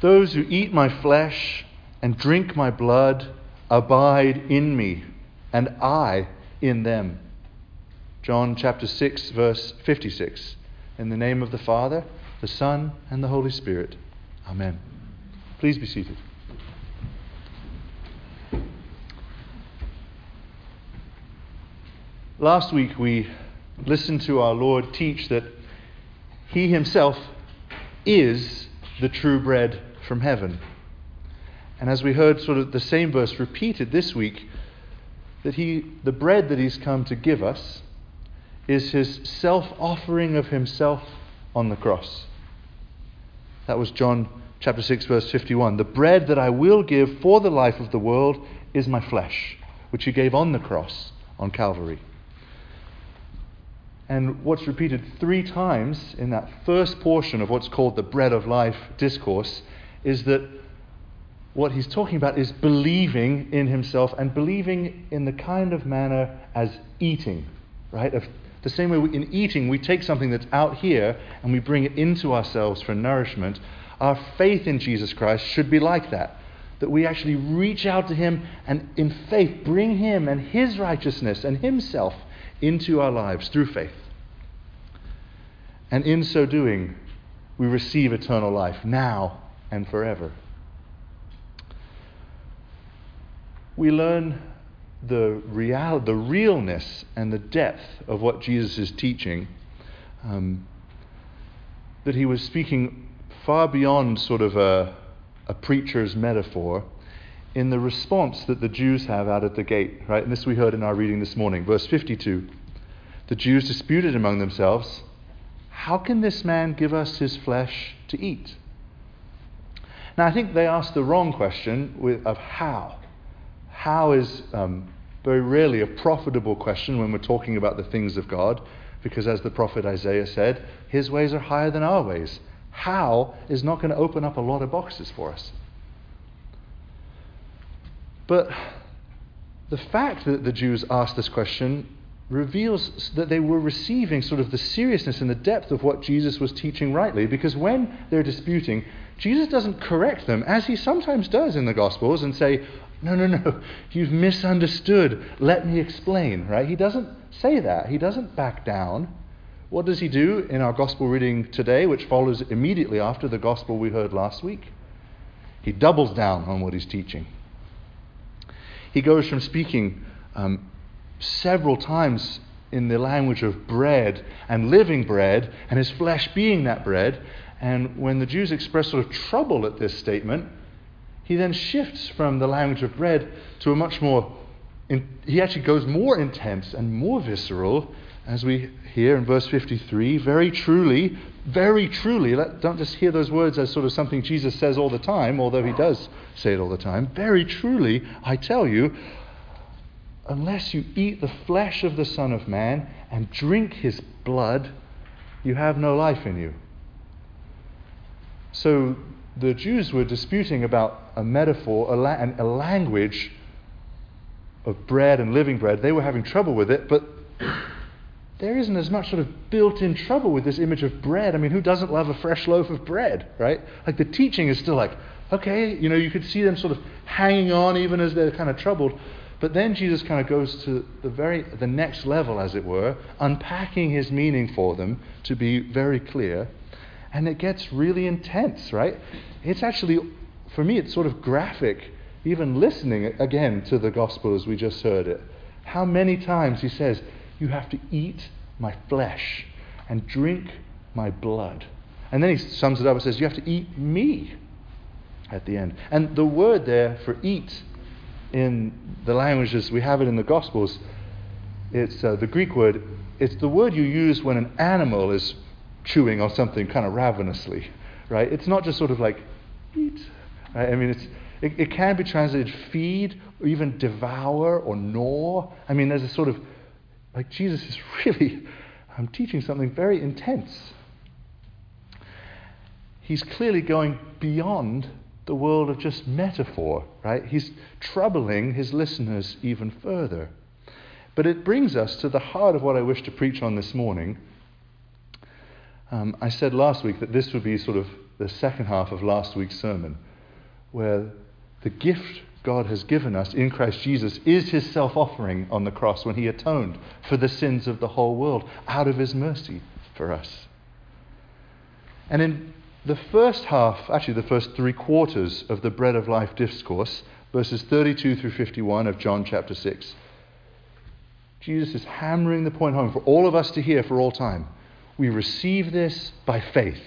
Those who eat my flesh and drink my blood abide in me, and I in them. John chapter 6, verse 56. In the name of the Father, the Son, and the Holy Spirit. Amen. Please be seated. Last week we listened to our Lord teach that He Himself is the true bread from heaven. And as we heard sort of the same verse repeated this week, that he, the bread that he's come to give us is his self offering of himself on the cross. That was John chapter 6, verse 51. The bread that I will give for the life of the world is my flesh, which he gave on the cross on Calvary. And what's repeated three times in that first portion of what's called the bread of life discourse is that what he's talking about is believing in himself and believing in the kind of manner as eating, right? Of the same way in eating, we take something that's out here and we bring it into ourselves for nourishment. Our faith in Jesus Christ should be like that. That we actually reach out to him and in faith bring him and his righteousness and himself into our lives through faith. And in so doing, we receive eternal life now and forever. We learn the real, the realness and the depth of what Jesus is teaching. Um, that he was speaking far beyond sort of a, a preacher's metaphor in the response that the Jews have out at the gate, right? And this we heard in our reading this morning, verse 52. The Jews disputed among themselves, How can this man give us his flesh to eat? Now, I think they asked the wrong question with, of how. How is um, very rarely a profitable question when we're talking about the things of God, because as the prophet Isaiah said, his ways are higher than our ways. How is not going to open up a lot of boxes for us. But the fact that the Jews asked this question reveals that they were receiving sort of the seriousness and the depth of what Jesus was teaching rightly. Because when they're disputing, Jesus doesn't correct them, as he sometimes does in the Gospels, and say, No, no, no, you've misunderstood. Let me explain, right? He doesn't say that. He doesn't back down. What does he do in our Gospel reading today, which follows immediately after the Gospel we heard last week? He doubles down on what he's teaching. He goes from speaking um, several times in the language of bread and living bread, and his flesh being that bread. And when the Jews express sort of trouble at this statement, he then shifts from the language of bread to a much more, in, he actually goes more intense and more visceral, as we hear in verse 53. Very truly, very truly, let, don't just hear those words as sort of something Jesus says all the time, although he does say it all the time. Very truly, I tell you, unless you eat the flesh of the Son of Man and drink his blood, you have no life in you. So the Jews were disputing about a metaphor, a, la- a language of bread and living bread. They were having trouble with it, but there isn't as much sort of built in trouble with this image of bread. I mean, who doesn't love a fresh loaf of bread, right? Like the teaching is still like, okay, you know, you could see them sort of hanging on even as they're kind of troubled. But then Jesus kind of goes to the very the next level, as it were, unpacking his meaning for them to be very clear. And it gets really intense, right? It's actually, for me, it's sort of graphic, even listening again to the gospel as we just heard it. How many times he says, You have to eat my flesh and drink my blood. And then he sums it up and says, You have to eat me at the end. And the word there for eat in the languages, we have it in the Gospels, it's uh, the Greek word, it's the word you use when an animal is chewing on something kind of ravenously, right? It's not just sort of like eat. Right? I mean, it's, it, it can be translated feed or even devour or gnaw. I mean, there's a sort of, like, Jesus is really I'm teaching something very intense. He's clearly going beyond the world of just metaphor, right? He's troubling his listeners even further. But it brings us to the heart of what I wish to preach on this morning. Um, I said last week that this would be sort of the second half of last week's sermon, where the gift God has given us in Christ Jesus is his self offering on the cross when he atoned for the sins of the whole world out of his mercy for us. And in the first half, actually, the first three quarters of the Bread of Life discourse, verses 32 through 51 of John chapter 6, Jesus is hammering the point home for all of us to hear for all time. We receive this by faith.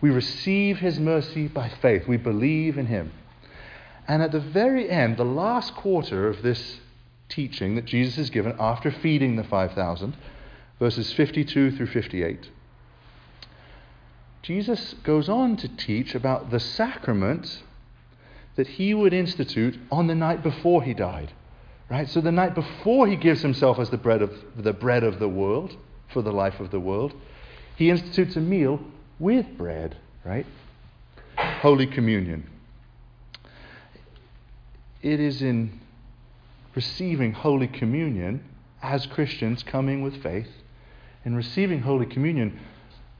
We receive his mercy by faith. We believe in him. And at the very end, the last quarter of this teaching that Jesus has given after feeding the 5,000, verses 52 through 58, Jesus goes on to teach about the sacrament that he would institute on the night before he died. Right? So the night before he gives himself as the bread of the bread of the world for the life of the world, he institutes a meal with bread, right? Holy communion it is in receiving Holy Communion as Christians coming with faith, in receiving Holy Communion,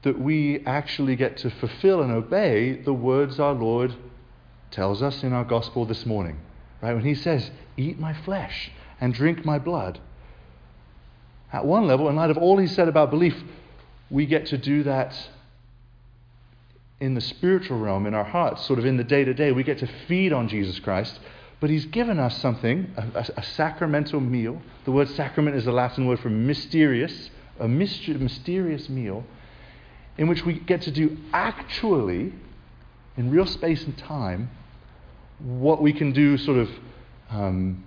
that we actually get to fulfill and obey the words our Lord tells us in our gospel this morning. Right? When he says, Eat my flesh and drink my blood. At one level, in light of all he said about belief, we get to do that in the spiritual realm, in our hearts, sort of in the day to day. We get to feed on Jesus Christ but he's given us something, a, a, sacramental meal. The word sacrament is a Latin word for mysterious, a myster- mysterious meal, in which we get to do actually, in real space and time, what we can do sort of um,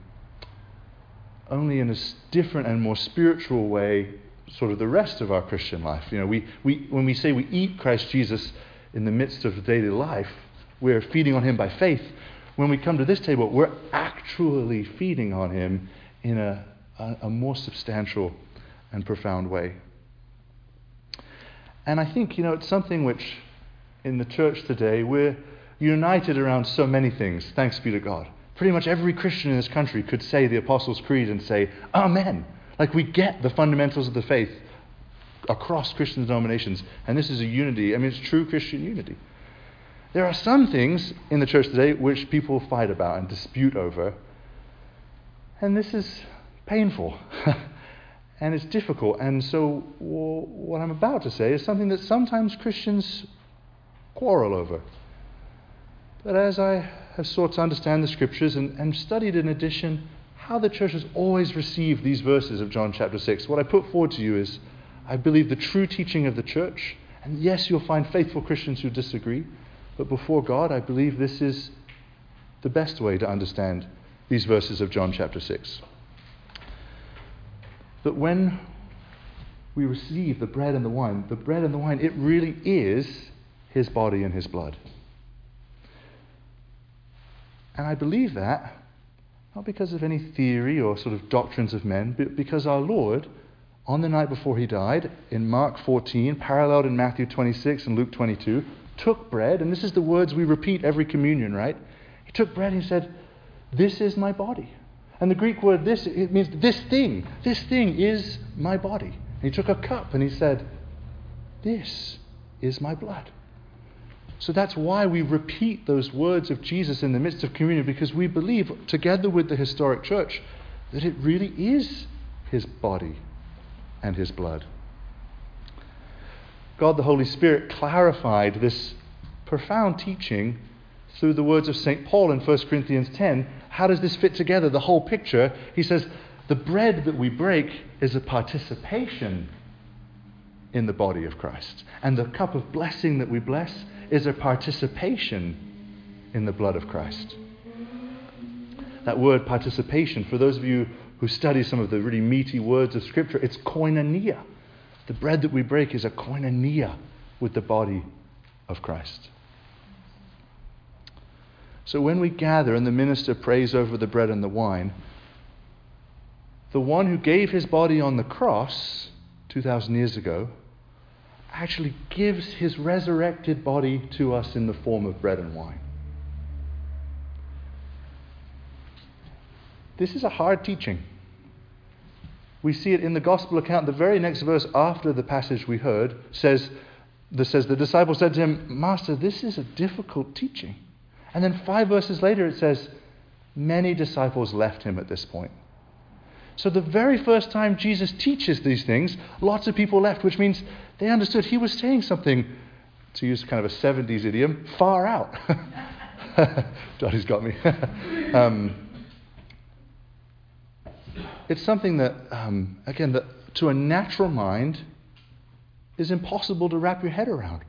only in a different and more spiritual way, sort of the rest of our Christian life. You know, we, we, when we say we eat Christ Jesus in the midst of daily life, we're feeding on him by faith when we come to this table, we're actually feeding on him in a, a, a more substantial and profound way. And I think, you know, it's something which in the church today, we're united around so many things, thanks be to God. Pretty much every Christian in this country could say the Apostles' Creed and say, Amen. Like we get the fundamentals of the faith across Christian denominations. And this is a unity. I mean, it's true Christian unity. There are some things in the church today which people fight about and dispute over. And this is painful. and it's difficult. And so, what I'm about to say is something that sometimes Christians quarrel over. But as I have sought to understand the scriptures and, and studied in addition how the church has always received these verses of John chapter 6, what I put forward to you is I believe the true teaching of the church. And yes, you'll find faithful Christians who disagree. But before God, I believe this is the best way to understand these verses of John chapter 6. That when we receive the bread and the wine, the bread and the wine, it really is his body and his blood. And I believe that not because of any theory or sort of doctrines of men, but because our Lord, on the night before he died, in Mark 14, paralleled in Matthew 26 and Luke 22, took bread, and this is the words we repeat every communion, right? He took bread and he said, This is my body. And the Greek word this, it means this thing. This thing is my body. And he took a cup and he said, This is my blood. So that's why we repeat those words of Jesus in the midst of communion, because we believe, together with the historic church, that it really is his body and his blood. God the Holy Spirit clarified this profound teaching through the words of St. Paul in 1 Corinthians 10. How does this fit together? The whole picture. He says, The bread that we break is a participation in the body of Christ. And the cup of blessing that we bless is a participation in the blood of Christ. That word participation, for those of you who study some of the really meaty words of Scripture, it's koinonia. The bread that we break is a koinonia with the body of Christ. So when we gather and the minister prays over the bread and the wine, the one who gave his body on the cross 2,000 years ago actually gives his resurrected body to us in the form of bread and wine. This is a hard teaching. We see it in the gospel account. The very next verse after the passage we heard says, that says the disciple said to him, Master, this is a difficult teaching. And then five verses later it says, Many disciples left him at this point. So the very first time Jesus teaches these things, lots of people left, which means they understood he was saying something, to use kind of a 70s idiom, far out. Johnny's got me. um, it's something that, um, again, that to a natural mind is impossible to wrap your head around.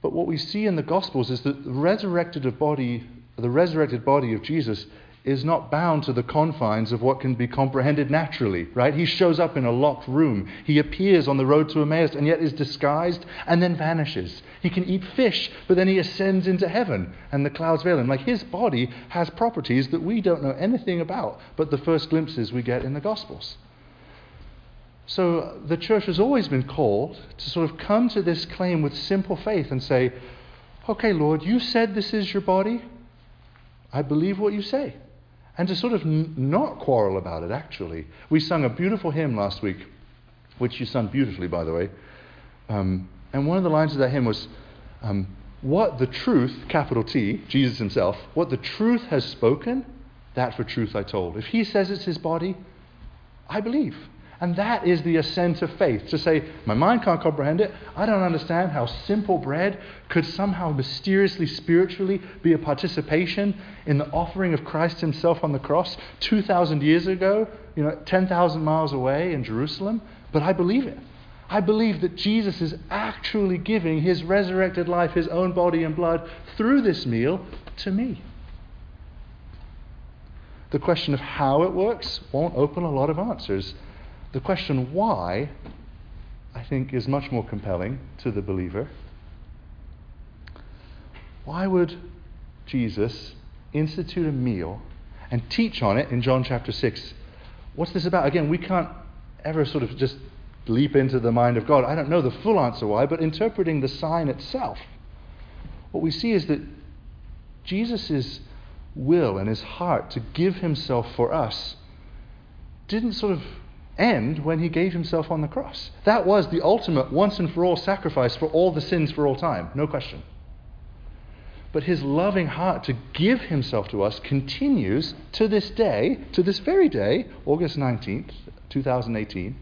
But what we see in the Gospels is that the resurrected body, the resurrected body of Jesus is not bound to the confines of what can be comprehended naturally, right? He shows up in a locked room. He appears on the road to Emmaus and yet is disguised and then vanishes. He can eat fish, but then he ascends into heaven and the clouds veil him. Like his body has properties that we don't know anything about, but the first glimpses we get in the Gospels. So the church has always been called to sort of come to this claim with simple faith and say, okay, Lord, you said this is your body. I believe what you say and to sort of n- not quarrel about it, actually. We sung a beautiful hymn last week, which you sung beautifully, by the way. Um, and one of the lines of that hymn was, um, What the truth, capital T, Jesus himself, what the truth has spoken, that for truth I told. If he says it's his body, I believe. And that is the assent of faith to say, my mind can't comprehend it. I don't understand how simple bread could somehow mysteriously, spiritually be a participation in the offering of Christ Himself on the cross 2,000 years ago, you know, 10,000 miles away in Jerusalem. But I believe it. I believe that Jesus is actually giving His resurrected life, His own body and blood, through this meal to me. The question of how it works won't open a lot of answers. The question why, I think, is much more compelling to the believer. Why would Jesus institute a meal and teach on it in John chapter 6? What's this about? Again, we can't ever sort of just leap into the mind of God. I don't know the full answer why, but interpreting the sign itself, what we see is that Jesus' will and his heart to give himself for us didn't sort of end when he gave himself on the cross. That was the ultimate once and for all sacrifice for all the sins for all time, no question. But his loving heart to give himself to us continues to this day, to this very day, August 19th, 2018,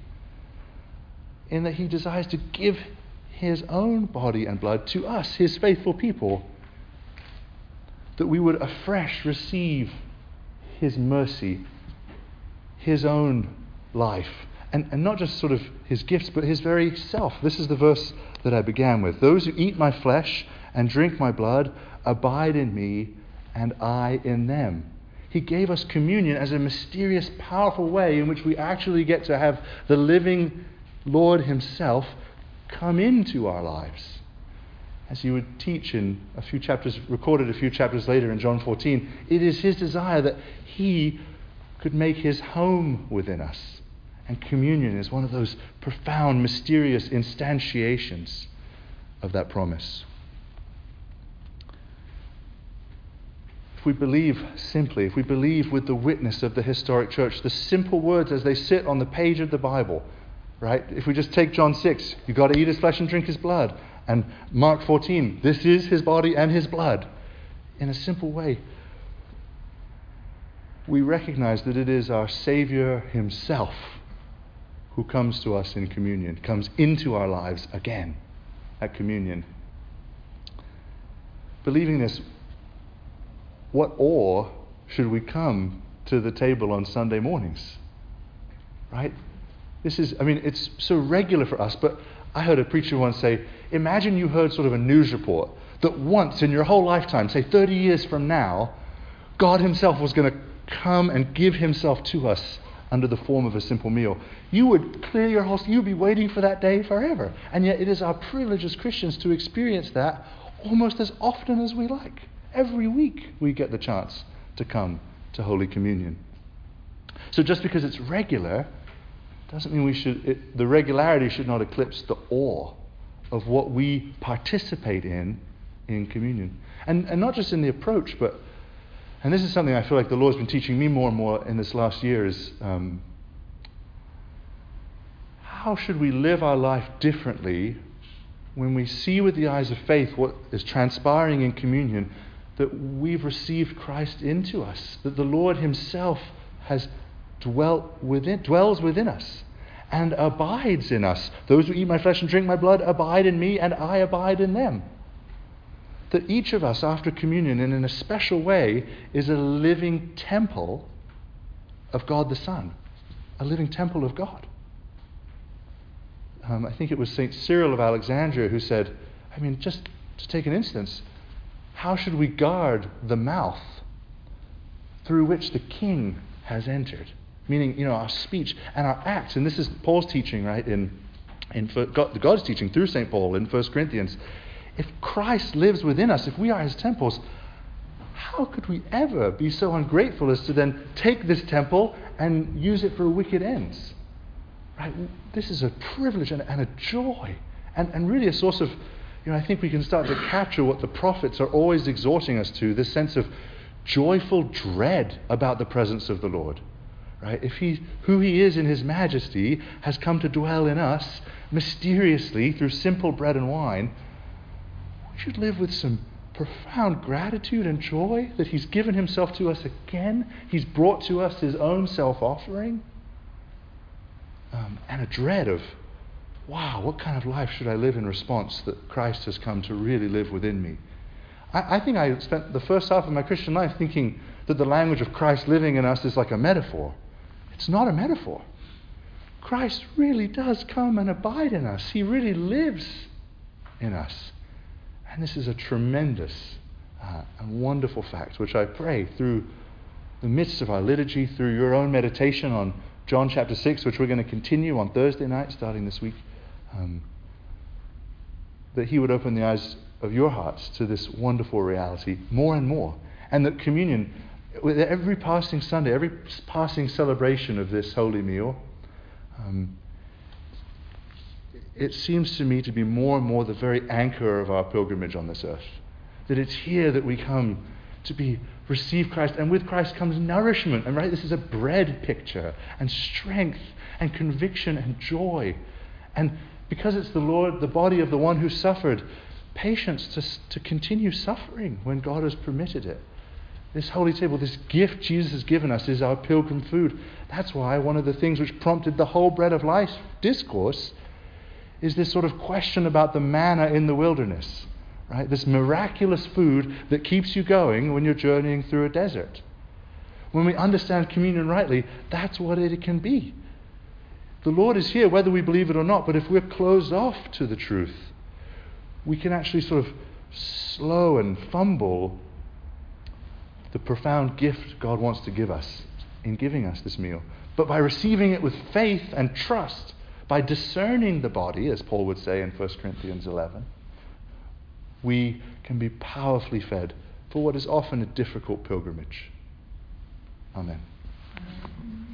in that he desires to give his own body and blood to us, his faithful people, that we would afresh receive his mercy, his own life. And, and not just sort of his gifts, but his very self. This is the verse that I began with. Those who eat my flesh and drink my blood abide in me, and I in them. He gave us communion as a mysterious, powerful way in which we actually get to have the living Lord Himself come into our lives. As He would teach in a few chapters, recorded a few chapters later in John 14, it is His desire that He could make His home within us. And communion is one of those profound, mysterious instantiations of that promise. If we believe simply, if we believe with the witness of the historic church, the simple words as they sit on the page of the Bible, right? If we just take John 6, you've got to eat his flesh and drink his blood. And Mark 14, this is his body and his blood. In a simple way, we recognize that it is our Savior himself who comes to us in communion, comes into our lives again at communion. Believing this, what awe should we come to the table on Sunday mornings? Right? This is, I mean, it's so regular for us, but I heard a preacher once say, imagine you heard sort of a news report that once in your whole lifetime, say 30 years from now, God Himself was going to come and give Himself to us under the form of a simple meal. You would clear your house, you'd be waiting for that day forever. And yet, it is our privilege as Christians to experience that almost as often as we like. Every week, we get the chance to come to Holy Communion. So, just because it's regular doesn't mean we should, it, the regularity should not eclipse the awe of what we participate in in communion. And, and not just in the approach, but and this is something I feel like the Lord's been teaching me more and more in this last year is um, how should we live our life differently when we see with the eyes of faith what is transpiring in communion, that we've received Christ into us, that the Lord Himself has dwelt within, dwells within us and abides in us. Those who eat my flesh and drink my blood abide in me, and I abide in them. That each of us, after communion, and in a special way, is a living temple of God the Son, a living temple of God. Um, I think it was St. Cyril of Alexandria who said, I mean, just to take an instance, how should we guard the mouth through which the king has entered? Meaning, you know, our speech and our acts. And this is Paul's teaching, right, in, in God, God's teaching through St. Paul in 1 Corinthians. If Christ lives within us, if we are his temples, how could we ever be so ungrateful as to then take this temple and use it for wicked ends? Right? This is a privilege and, and a joy, and, and really a source of, you know, I think we can start to capture what the prophets are always exhorting us to this sense of joyful dread about the presence of the Lord. Right? If he, who he is in his majesty has come to dwell in us mysteriously through simple bread and wine, should live with some profound gratitude and joy that he's given himself to us again. He's brought to us his own self offering um, and a dread of, wow, what kind of life should I live in response that Christ has come to really live within me? I, I think I spent the first half of my Christian life thinking that the language of Christ living in us is like a metaphor. It's not a metaphor. Christ really does come and abide in us, He really lives in us. And this is a tremendous uh, and wonderful fact, which I pray through the midst of our liturgy, through your own meditation on John chapter 6, which we're going to continue on Thursday night, starting this week, um, that He would open the eyes of your hearts to this wonderful reality more and more. And that communion, with every passing Sunday, every passing celebration of this holy meal, um, it seems to me to be more and more the very anchor of our pilgrimage on this earth. That it's here that we come to be receive Christ, and with Christ comes nourishment. And right, this is a bread picture, and strength, and conviction, and joy. And because it's the Lord, the body of the one who suffered, patience to, to continue suffering when God has permitted it. This holy table, this gift Jesus has given us, is our pilgrim food. That's why one of the things which prompted the whole bread of life discourse is this sort of question about the manna in the wilderness. Right? This miraculous food that keeps you going when you're journeying through a desert. When we understand communion rightly, that's what it can be. The Lord is here, whether we believe it or not, but if we're closed off to the truth, we can actually sort of slow and fumble the profound gift God wants to give us in giving us this meal. But by receiving it with faith and trust, by discerning the body, as Paul would say in 1 Corinthians 11, we can be powerfully fed for what is often a difficult pilgrimage. Amen.